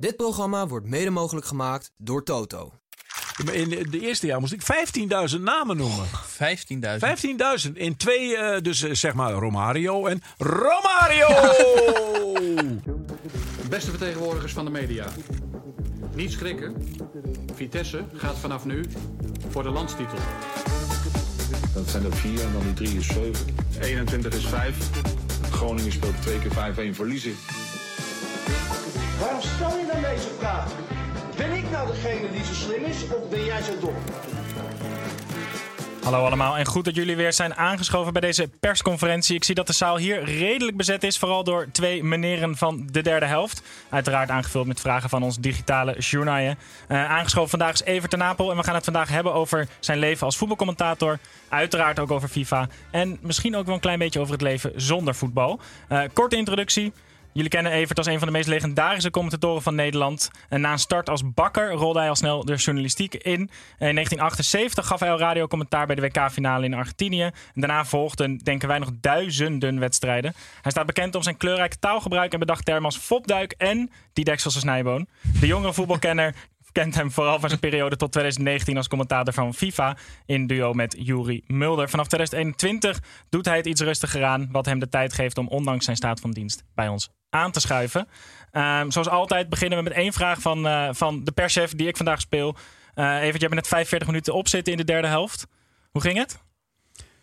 Dit programma wordt mede mogelijk gemaakt door Toto. In de eerste jaar moest ik 15.000 namen noemen. 15.000. 15.000 in twee, eh, dus eh, zeg maar Romario en Romario! Beste vertegenwoordigers van de media. Niet schrikken. Vitesse gaat vanaf nu voor de landstitel. Dat zijn er vier en dan die drie is zeven. 21 is vijf. Groningen speelt twee keer 5-1 verliezen. Waarom stel je Ben ik nou degene die zo slim is of ben jij zo dom? Hallo allemaal en goed dat jullie weer zijn aangeschoven bij deze persconferentie. Ik zie dat de zaal hier redelijk bezet is, vooral door twee meneren van de derde helft. Uiteraard aangevuld met vragen van ons digitale journaal. Uh, aangeschoven vandaag is Evert ten Napel en we gaan het vandaag hebben over zijn leven als voetbalcommentator. Uiteraard ook over FIFA en misschien ook wel een klein beetje over het leven zonder voetbal. Uh, korte introductie. Jullie kennen Evert als een van de meest legendarische commentatoren van Nederland. En na een start als bakker rolde hij al snel de journalistiek in. In 1978 gaf hij al radiocommentaar bij de WK-finale in Argentinië. En daarna volgden, denken wij, nog duizenden wedstrijden. Hij staat bekend om zijn kleurrijke taalgebruik en bedacht termen als fopduik en die dekselse snijboon. De jongere voetbalkenner kent hem vooral van zijn periode tot 2019 als commentator van FIFA in duo met Juri Mulder. Vanaf 2021 doet hij het iets rustiger aan, wat hem de tijd geeft om ondanks zijn staat van dienst bij ons aan te schuiven. Um, zoals altijd beginnen we met één vraag van, uh, van de perschef die ik vandaag speel. Uh, Evert, jij bent net 45 minuten opzitten in de derde helft. Hoe ging het?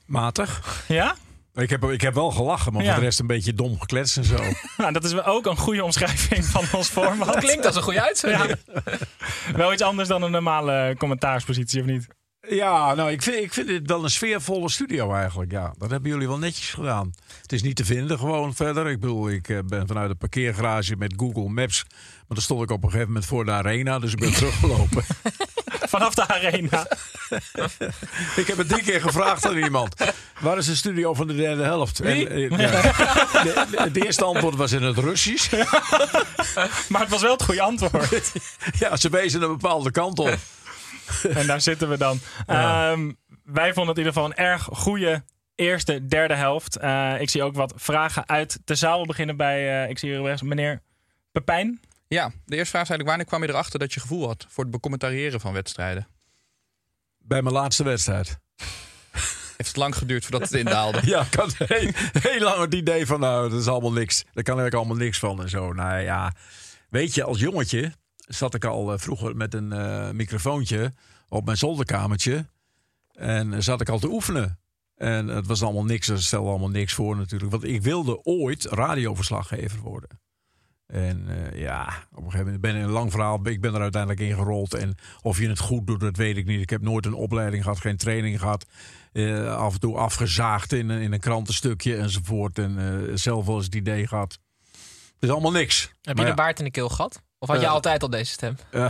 Matig. Ja? Ik heb, ik heb wel gelachen, maar Ja. voor de rest een beetje dom gekletst en zo. Nou, dat is ook een goede omschrijving van ons format. Dat klinkt als een goede uitzending. Wel iets anders dan een normale commentaarspositie, of niet? Ja, nou, ik vind, ik vind dit wel een sfeervolle studio eigenlijk. Ja, dat hebben jullie wel netjes gedaan. Het is niet te vinden gewoon verder. Ik bedoel, ik eh, ben vanuit de parkeergarage met Google Maps. Maar dan stond ik op een gegeven moment voor de arena, dus ik ben teruggelopen. Vanaf de arena. ik heb het drie keer gevraagd aan iemand. Waar is de studio van de derde helft? En, eh, ja. de, de- het eerste antwoord was in het Russisch. Maar het was wel het goede antwoord. Ja, ze wezen een bepaalde kant op. En daar zitten we dan. Ehm, wij vonden het in ieder geval een erg goede eerste, derde helft. Eh, ik zie ook wat vragen uit de zaal. We beginnen bij, eh, ik zie hier rechts, meneer Pepijn. Ja, de eerste vraag is eigenlijk wanneer kwam je erachter dat je gevoel had voor het becommentariëren van wedstrijden? Bij mijn laatste wedstrijd. Heeft het lang geduurd voordat het indaalde? Ja, ik had heel, heel lang het idee van, nou, dat is allemaal niks. Daar kan ik allemaal niks van en zo. Nou ja, weet je, als jongetje zat ik al eh, vroeger met een eh, microfoontje op mijn zolderkamertje. En zat ik al te oefenen. En het was allemaal niks, dat stelde allemaal niks voor natuurlijk. Want ik wilde ooit radioverslaggever worden. En eh, ja, op een gegeven moment ben ik een lang verhaal. Ik ben er uiteindelijk in gerold. En of je het goed doet, dat weet ik niet. Ik heb nooit een opleiding gehad, geen training gehad. Eh, af en toe afgezaagd in, een- in een krantenstukje enzovoort. En zelf wel eens het idee gehad. Het is allemaal niks. Heb je de ja. baard in de keel gehad? Of had je Eh. altijd al deze stem?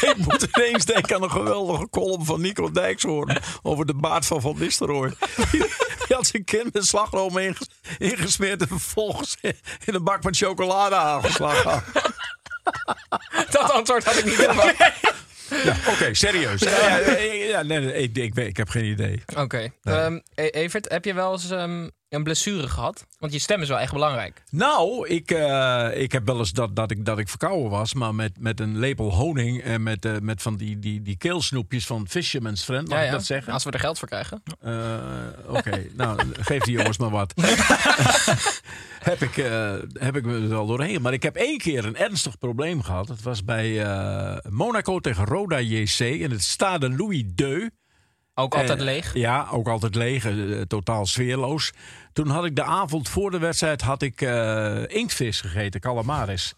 ik moet ineens denken aan een geweldige column van Nico Dijkshoorn over de baard van Van Nistelrooy. Die, had zijn kind met slagroom inges- ingesmeerd en vervolgens in een bak met chocolade aangeslagen. Dat antwoord had ik niet verwacht. Ja, Oké, serieus. Ja, ja, nee, nee, ik, ik heb geen idee. Oké. Ehm, E- Evert, heb je wel eens ehm, een blessure gehad? Want je stem is wel echt belangrijk. Nou, ik, eh, ik heb wel eens dat, dat, ik, dat ik verkouden was, maar met, met een lepel honing en met, eh, met van die, die, die keelsnoepjes van Fisherman's Friend, mag ik dat zeggen? Als we er geld voor krijgen. Eh, Oké, nou, geef die jongens maar wat. heb, ik, heb ik me er wel doorheen. Maar ik heb één keer een ernstig probleem gehad. Dat was bij Monaco tegen Roda JC in het Stade Louis II. Ook altijd Eh, leeg. Ja, ook altijd leeg. eh, totaal sfeerloos. Toen had ik de avond voor de wedstrijd had ik, eh, inktvis gegeten, calamaris.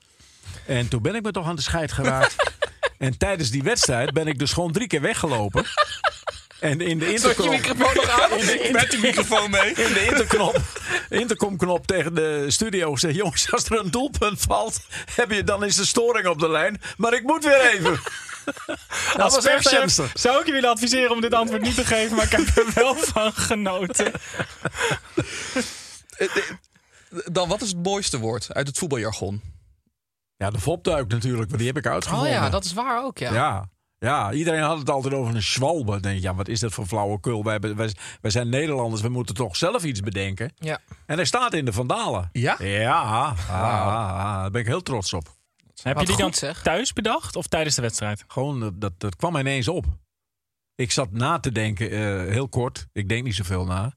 En toen ben ik me toch aan de scheid geraakt. en tijdens die wedstrijd ben ik dus gewoon drie keer weggelopen. En in de Zat je intercom... microfoon nog aan? De, Met die microfoon mee. in de interknop intercomknop tegen de studio. Jongens, als er een doelpunt valt, heb je, dan is de storing op de lijn. Maar ik moet weer even. dat Als was echt perschef zou ik je willen adviseren om dit antwoord niet te geven, maar ik heb er wel van genoten. Eh, Dan, wat is het mooiste woord uit het voetbaljargon? Ja, de fopduik natuurlijk, want die heb ik Oh uitgevonden. ja, dat is waar ook, ja. Ja. Ja, iedereen had het altijd over een schwalbe. Dan denk je, ja, wat is dat voor flauwekul? Wij, hebben- wij, wij zijn Nederlanders, we moeten toch zelf iets bedenken. Ja. En hij staat in de Vandalen. Ja? Ja, ah, ah, ah, daar ben ik heel trots op. Heb je die dan zeg. thuis bedacht of tijdens de wedstrijd? Gewoon, dat- dat, dat kwam ineens op. Ik zat na te denken, eh, heel kort. Ik denk niet zoveel na.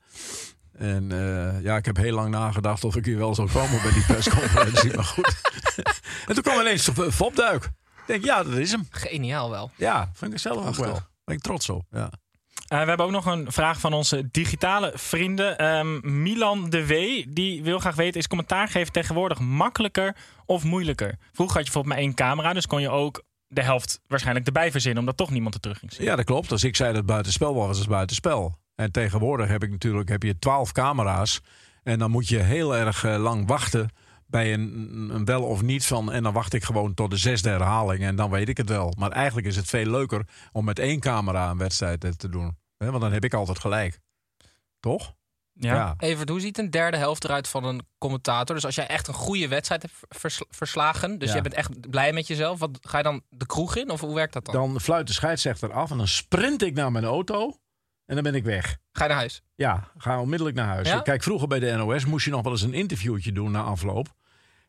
En eh, ja, ik heb heel lang nagedacht of ik hier wel zou komen bij die persconferentie. maar goed. en toen kwam ineens de fopduik. Ik denk, ja, dat is hem. Geniaal wel. Ja, vind ik zelf ook wel. Ben ik trots op. Ja. Eh, we hebben ook nog een vraag van onze digitale vrienden. Ehm, Milan de W. Die wil graag weten: is commentaar geven tegenwoordig makkelijker of moeilijker? Vroeger had je bijvoorbeeld maar één camera, dus kon je ook de helft waarschijnlijk erbij verzinnen, omdat toch niemand er terug ging zien. Ja, dat klopt. Als ik zei dat buitenspel was, het buitenspel. En tegenwoordig heb ik natuurlijk heb je twaalf camera's. En dan moet je heel erg eh, lang wachten bij een, een wel of niet van. En dan wacht ik gewoon tot de zesde herhaling. En dan weet ik het wel. Maar eigenlijk is het veel leuker om met één camera een wedstrijd eh, te doen. Hè, Want dan heb ik altijd gelijk. Toch? Ja. Evert, hoe ziet een derde helft eruit van een commentator? Dus als jij echt een goede wedstrijd hebt vers- verslagen, dus Ja. jij bent echt blij met jezelf, wat, ga je dan de kroeg in of hoe werkt dat dan? Dan fluit de scheidsrechter af en dan sprint ik naar mijn auto. En dan ben ik weg. Ga je naar huis? Ja, ga onmiddellijk naar huis. Ja? Kijk, vroeger bij de NOS moest je nog wel eens een interviewtje doen na afloop.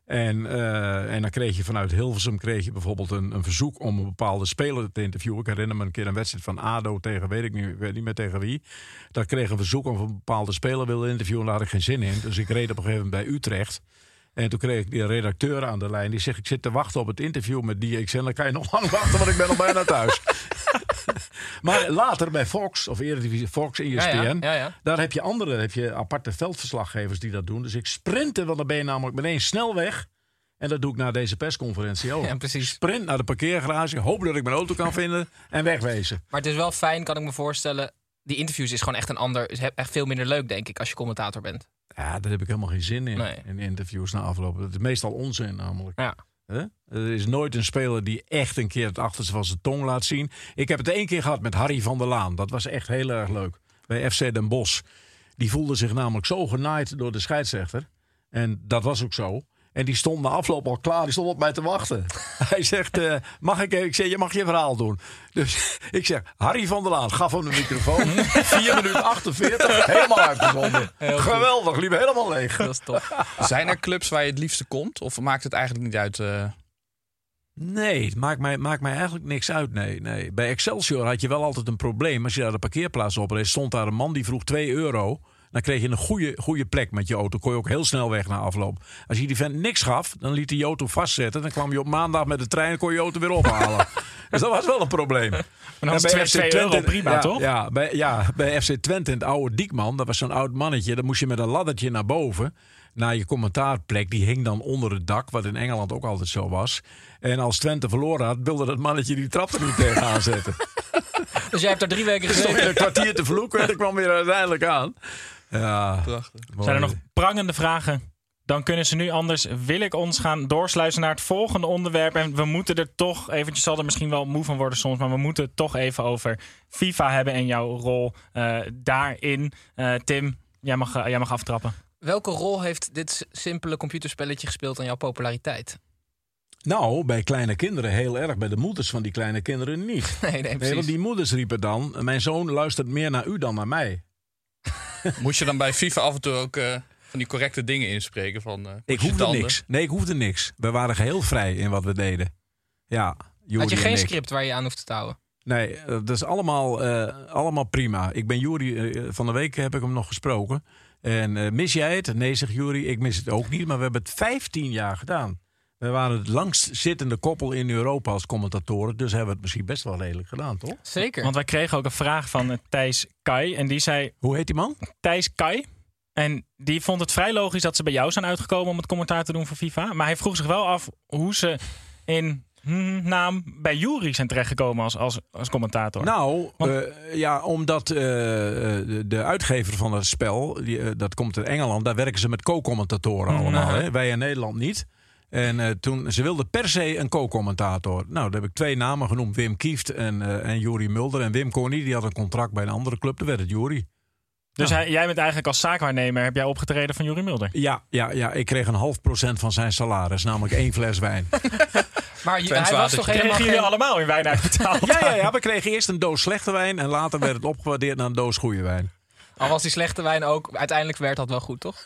En, eh, en dan kreeg je vanuit Hilversum kreeg je bijvoorbeeld een, een verzoek om een bepaalde speler te interviewen. Ik herinner me een keer een wedstrijd van ADO tegen, weet ik niet, niet meer tegen wie. Daar kreeg een verzoek om een bepaalde speler wilde interviewen. En daar had ik geen zin in. Dus ik reed op een gegeven moment bij Utrecht. En toen kreeg ik die redacteur aan de lijn. Die zegt, ik zit te wachten op het interview met die. Ik zeg, dan kan je nog lang wachten, want ik ben al bijna thuis. Maar later bij Fox, of Eredivisie, Fox, ESPN... Ja, ja. Daar heb je andere, heb je aparte veldverslaggevers die dat doen. Dus ik sprintte, want dan ben je namelijk meteen snel weg. En dat doe ik na deze persconferentie ook. Ja, precies. Sprint naar de parkeergarage, hoop dat ik mijn auto kan vinden en wegwezen. Maar het is wel fijn, kan ik me voorstellen. Die interviews is gewoon echt een ander, is echt veel minder leuk, denk ik, als je commentator bent. Ja, daar heb ik helemaal geen zin in, Nee. in interviews na afloop. Het is meestal onzin namelijk. Ja. Hè? Er is nooit een speler die echt een keer het achterste van zijn tong laat zien. Ik heb het één keer gehad met Harry van der Laan. Dat was echt heel erg leuk. Bij FC Den Bosch. Die voelde zich namelijk zo genaaid door de scheidsrechter. En dat was ook zo. En die stond na afloop al klaar. Die stond op mij te wachten. Hij zegt, eh, mag ik even? Ik zeg, je mag je verhaal doen. Dus ik zeg, Harry van der Laan gaf hem de microfoon. 4 minuten 48. Helemaal uitgezonden. Geweldig, liep helemaal leeg. Dat is top. Zijn er clubs waar je het liefste komt? Of maakt het eigenlijk niet uit? eh, Nee, het maakt mij, maakt mij eigenlijk niks uit. Nee, nee. Bij Excelsior had je wel altijd een probleem. Als je daar de parkeerplaats opreed, stond daar een man die vroeg 2 euro. Dan kreeg je een goede, goede plek met je auto. Kon je ook heel snel weg na afloop. Als je die vent niks gaf, dan liet hij je auto vastzetten. Dan kwam je op maandag met de trein en kon je auto weer ophalen. dus dat was wel een probleem. Maar dan En bij 2 FC euro Twente- prima, ja, toch? Ja bij, ja, bij FC Twente in het oude Diekman, dat was zo'n oud mannetje. Dan moest je met een laddertje naar boven, naar je commentaarplek. Die hing dan onder het dak, wat in Engeland ook altijd zo was. En als Twente verloren had, wilde dat mannetje die trap er niet tegenaan zetten. Dus jij hebt daar drie weken stond gezeten. een kwartier te vloeken en dan kwam weer uiteindelijk aan. Ja, Prachtig. Zijn er nog prangende vragen? Dan kunnen ze nu anders, wil ik ons gaan doorsluizen naar het volgende onderwerp. En we moeten er toch eventjes, zal er misschien wel moe van worden soms, maar we moeten het toch even over FIFA hebben en jouw rol eh, daarin. Eh, Tim, jij mag, eh, jij mag aftrappen. Welke rol heeft dit simpele computerspelletje gespeeld aan jouw populariteit? Nou, bij kleine kinderen heel erg. Bij de moeders van die kleine kinderen niet. Nee, nee, Nee, precies. want die moeders riepen dan... Mijn zoon luistert meer naar u dan naar mij. Moest je dan bij FIFA af en toe ook eh, van die correcte dingen inspreken? Van, eh, Ik hoefde tanden? niks. Nee, ik hoefde niks. We waren geheel vrij in wat we deden. Ja, Had je en geen script waar je aan hoeft te houden? Nee, eh, dat is allemaal, eh, allemaal prima. Ik ben Jury van de week heb ik hem nog gesproken. En eh, mis jij het? Nee, zegt Jury, ik mis het ook niet. Maar we hebben het 15 jaar gedaan. We waren het langst zittende koppel in Europa als commentatoren. Dus hebben we het misschien best wel redelijk gedaan, toch? Zeker. Want wij kregen ook een vraag van eh, Thijs Kai. En die zei, Hoe heet die man? Thijs Kai. En die vond het vrij logisch dat ze bij jou zijn uitgekomen om het commentaar te doen voor FIFA. Maar hij vroeg zich wel af hoe ze in hm, naam bij Jury zijn terechtgekomen als, als, als commentator? Nou, Want- eh, ja, omdat eh, de, de uitgever van het spel, die, dat komt uit Engeland, daar werken ze met co-commentatoren Mm, allemaal. aha. Hè? Wij in Nederland niet. En eh, toen, ze wilden per se een co-commentator. Nou, daar heb ik twee namen genoemd, Wim Kieft en, eh en Juri Mulder. En Wim niet, die had een contract bij een andere club, daar werd het Juri. dus hij, jij bent eigenlijk als zaakwaarnemer heb jij opgetreden van Jury Mulder. Ja, ja, ja, ik kreeg een half procent van zijn salaris, namelijk één fles wijn. Maar je- hij was toch helemaal Kregen jullie geen... allemaal in wijn uitbetaald? Ja, ja, ja, we kregen eerst een doos slechte wijn en later werd het opgewaardeerd naar een doos goede wijn. Al was die slechte wijn ook, uiteindelijk werd dat wel goed, toch?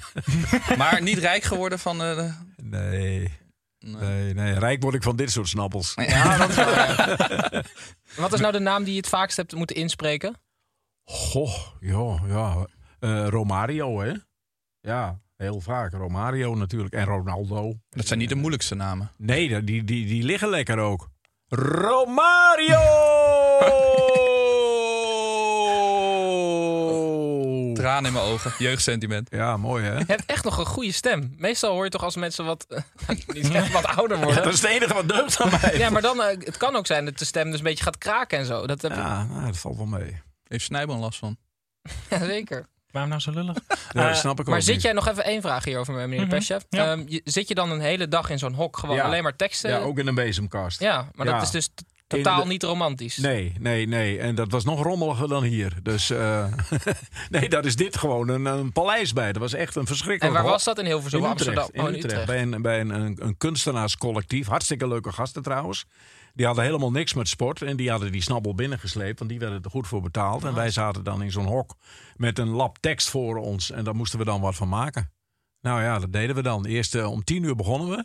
Maar niet rijk geworden van... eh, de- Nee, nee, nee, rijk word ik van dit soort snappels. Ja, dat wel, ja. Wat is nou de naam die je het vaakst hebt moeten inspreken? Goh, ja, ja. Eh, Romario, hè? Ja, heel vaak. Romario natuurlijk. En Ronaldo. dat zijn niet de moeilijkste namen. Nee, die, die, die liggen lekker ook. Romario! Tranen in mijn ogen. Jeugdsentiment. Ja, mooi hè? Je hebt echt nog een goede stem. Meestal hoor je toch als mensen wat, eh, niet zeggen, wat ouder worden. Dat is het enige wat deugt aan mij. Ja, maar dan, eh, het kan ook zijn dat de stem dus een beetje gaat kraken en zo. Dat heb Ja, nou, dat valt wel mee. Heeft Snijboom last van? Ja, zeker. Waarom nou zo lullig? Ja, dat Eh, snap ik ook Maar zit niet. jij nog even één vraag hierover, meneer Perschef? ja. Ehm, je- zit je dan een hele dag in zo'n hok gewoon Ja. alleen maar teksten? Ja, ook in een bezemkast. Ja, maar Ja. dat is dus t- totaal de- niet romantisch. Nee, nee, nee. En dat was nog rommeliger dan hier. Dus eh, nee, dat is dit gewoon een, een paleis bij. Dat was echt een verschrikkelijk En waar was dat? In Hilversum, In Amsterdam? Utrecht, in Oh, Utrecht. Bij, een, bij een, een, een kunstenaarscollectief. Hartstikke leuke gasten trouwens. Die hadden helemaal niks met sport. En die hadden die snabbel binnengesleept. Want die werden er goed voor betaald. En wij zaten dan in zo'n hok met een lap tekst voor ons. En daar moesten we dan wat van maken. Nou ja, dat deden we dan. Eerst eh, om tien uur begonnen we.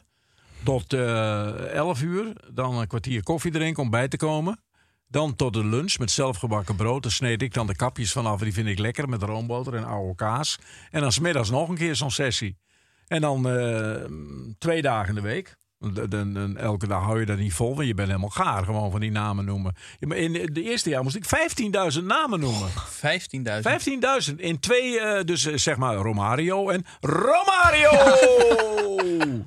Tot eh 11 uur. Dan een kwartier koffie drinken om bij te komen. Dan tot de lunch met zelfgebakken brood. Daar sneed ik dan de kapjes vanaf. Die vind ik lekker met roomboter en oude kaas. En dan smiddags nog een keer zo'n sessie. En dan eh, twee dagen in de week. De- de- de- elke dag hou je dat niet vol, want je bent helemaal gaar gewoon van die namen noemen. Maar in de, de eerste jaar moest ik 15.000 namen noemen. 15.000. 15.000 in twee, eh, dus eh, zeg maar Romario en Romario!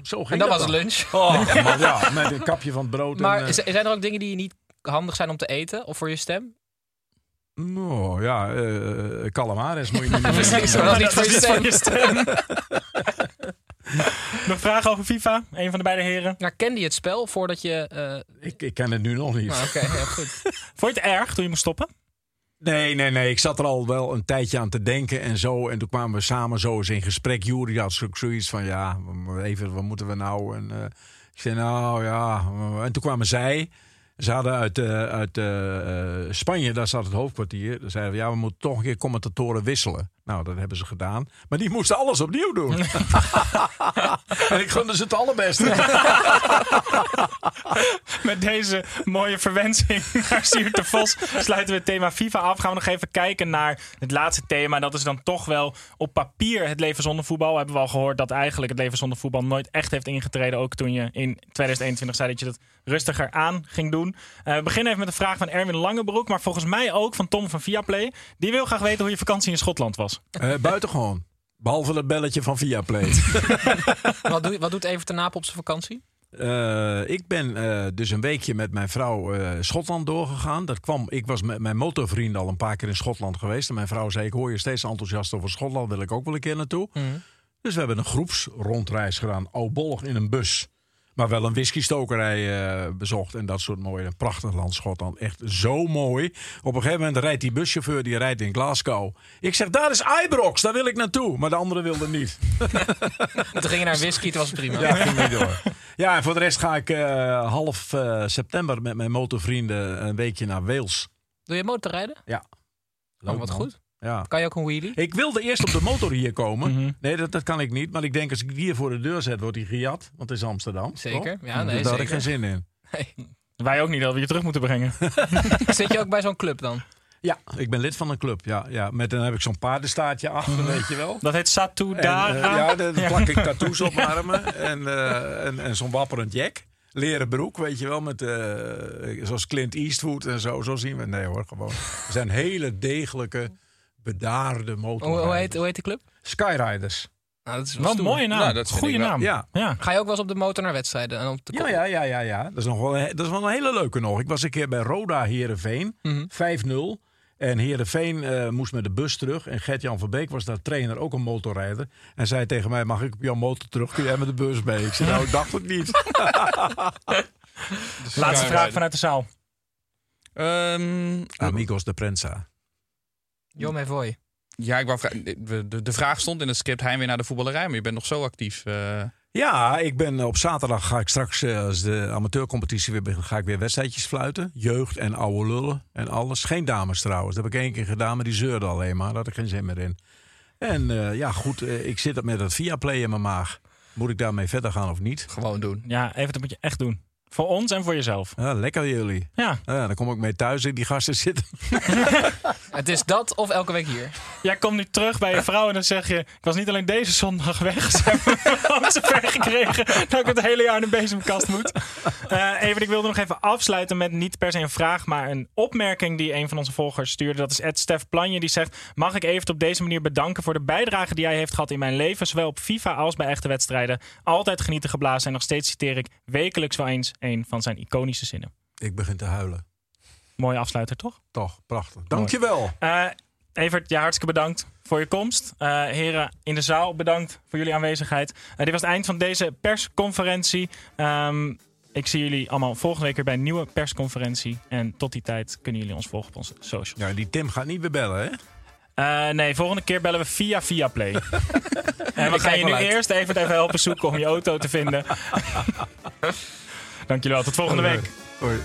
Zo ging En dat was dan. lunch. Oh, ja, met een kapje van het brood. Maar en, eh, zijn er ook dingen die niet handig zijn om te eten? Of voor je stem? nou, ja, eh calamares moet je niet meer Precies, maar dat is niet voor je stem. Nog vragen over FIFA? Een van de beide heren. Nou, kende je het spel voordat je... eh, Ik, ik ken het nu nog niet. nou, Oké, ja, goed. Vond je het erg toen je moest stoppen? Nee, nee, nee. Ik zat er al wel een tijdje aan te denken en zo. En toen kwamen we samen zo eens in gesprek. Jury had zo- zoiets van, ja, even, wat moeten we nou? En eh, ik zei, nou ja. En toen kwamen zij. Ze hadden uit, eh, uit eh, eh, Spanje, daar zat het hoofdkwartier. Daar zeiden we, ja, we moeten toch een keer commentatoren wisselen. Nou, dat hebben ze gedaan. Maar die moesten alles opnieuw doen. en ik gunde ze het allerbeste. Met deze mooie verwensing naar Siert de Vos sluiten we het thema FIFA af. Gaan we nog even kijken naar het laatste thema. Dat is dan toch wel op papier het leven zonder voetbal. Hebben we al gehoord dat eigenlijk het leven zonder voetbal nooit echt heeft ingetreden. Ook toen je in 2021 zei dat je dat rustiger aan ging doen. Eh, we beginnen even met de vraag van Erwin Langebroek. Maar volgens mij ook van Tom van Viaplay. Die wil graag weten hoe je vakantie in Schotland was. Eh buitengewoon. Behalve dat belletje van Viaplay. wat, doe, wat doet Evert Napel op zijn vakantie? Eh, ik ben eh, dus een weekje met mijn vrouw eh, Schotland doorgegaan. Dat kwam, ik was met mijn motorvrienden al een paar keer in Schotland geweest. En mijn vrouw zei, ik hoor je steeds enthousiast over Schotland. Wil ik ook wel een keer naartoe. Dus we hebben een groepsrondreis gedaan. Oudbollig in een bus. Maar wel een whiskystokerij eh, bezocht. En dat soort mooie, een prachtig land Schotland. Echt zo mooi. Op een gegeven moment rijdt die buschauffeur, die rijdt in Glasgow. Ik zeg, daar is Ibrox, daar wil ik naartoe. Maar de andere wilde niet. Toen ging je naar whisky, het was prima. Ja, ging niet door. Ja, en voor de rest ga ik eh, half eh, september met mijn motorvrienden een weekje naar Wales. Doe je motorrijden? Ja. Oh, wat goed. Ja. Kan je ook een wheelie? Ik wilde eerst op de motor hier komen. Mhm. Nee, dat, dat kan ik niet. Maar ik denk als ik die hier voor de deur zet, wordt die gejat. Want het is Amsterdam. Zeker. toch? Ja, nee, Dus Daar had ik geen zin in. Wij ook niet dat we je terug moeten brengen. Zit je ook bij zo'n club dan? Ja, ik ben lid van een club. Ja, ja. Met, dan heb ik zo'n paardenstaartje achter, weet je wel. Dat heet Satu En, Dara. eh, ja, dan plak ik tattoos op mijn armen. En, eh, en, en zo'n wapperend jack. Leren broek, weet je wel. Met, eh, zoals Clint Eastwood en zo. Zo zien we. Nee hoor, gewoon. We zijn hele degelijke, bedaarde Hoe, motorrijders. hoe, heet, hoe heet die club? Skyriders. Nou, dat is Wel een stoer. mooie naam. Nou, dat vind Goeie ik wel. naam. Ja. ja. Ga je ook wel eens op de motor naar wedstrijden? En op de Ja, ja, ja, ja, ja. Dat is nog wel, een- dat is wel een hele leuke nog. Ik was een keer bij Roda Herenveen, Mhm. 5-0. En Herenveen eh moest met de bus terug. En Gert-Jan van Beek was daar trainer, ook een motorrijder. En zei tegen mij, mag ik op jouw motor terug? Kun jij met de bus mee? Ik zei, nou, ik dacht het niet. Laatste vraag vanuit de zaal. Ehm, Amigos de Prensa. Jo, mij voor je. ja, ik wou. De, de, vraag stond in het script heimwee naar de voetballerij, maar je bent nog zo actief. eh. Ja, ik ben op zaterdag ga ik straks, eh, als de amateurcompetitie weer begint, ga ik weer wedstrijdjes fluiten. Jeugd en oude lullen en alles. Geen dames trouwens. Dat heb ik één keer gedaan, maar die zeurde alleen maar. Daar had ik geen zin meer in. En eh, ja, goed, eh, ik zit met het Viaplay in mijn maag. Moet ik daarmee verder gaan of niet? gewoon doen. Ja, even dat moet je echt doen. Voor ons en voor jezelf. Ja, lekker jullie. Ja. Ja, dan kom ik mee thuis en die gasten zitten. Het is dat of elke week hier. Jij komt nu terug bij je vrouw en dan zeg je... Ik was niet alleen deze zondag weg. Ze hebben me gewoon zover gekregen dat ik het hele jaar in de bezemkast moet. Eh, even, ik wilde nog even afsluiten met niet per se een vraag... maar een opmerking die een van onze volgers stuurde. Dat is Ed Stef Planje. Die zegt... Mag ik even op deze manier bedanken voor de bijdrage die hij heeft gehad in mijn leven... zowel op FIFA als bij echte wedstrijden. Altijd genieten geblazen en nog steeds citeer ik wekelijks wel eens... een van zijn iconische zinnen. Ik begin te huilen. Mooie afsluiter, toch? Toch, prachtig. Dankjewel. Eh Evert, ja, hartstikke bedankt voor je komst. Eh, heren in de zaal, bedankt voor jullie aanwezigheid. Eh, dit was het eind van deze persconferentie. Ehm, ik zie jullie allemaal volgende week weer bij een nieuwe persconferentie. En tot die tijd kunnen jullie ons volgen op onze socials. Ja, die Tim gaat niet meer bellen, hè? Nee, volgende keer bellen we via via Play. en we Ik gaan je nu uit. eerst even, even helpen zoeken om je auto te vinden. Dank jullie wel. Tot volgende week. Hoi.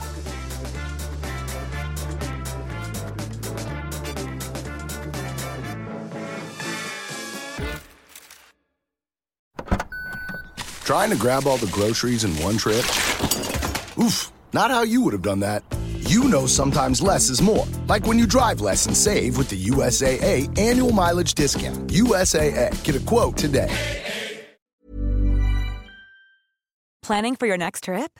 Trying to grab all the groceries in one trip? Oof, not how you would have done that. You know sometimes less is more. Like when you drive less and save with the USAA annual mileage discount. USAA, get a quote today. Planning for your next trip?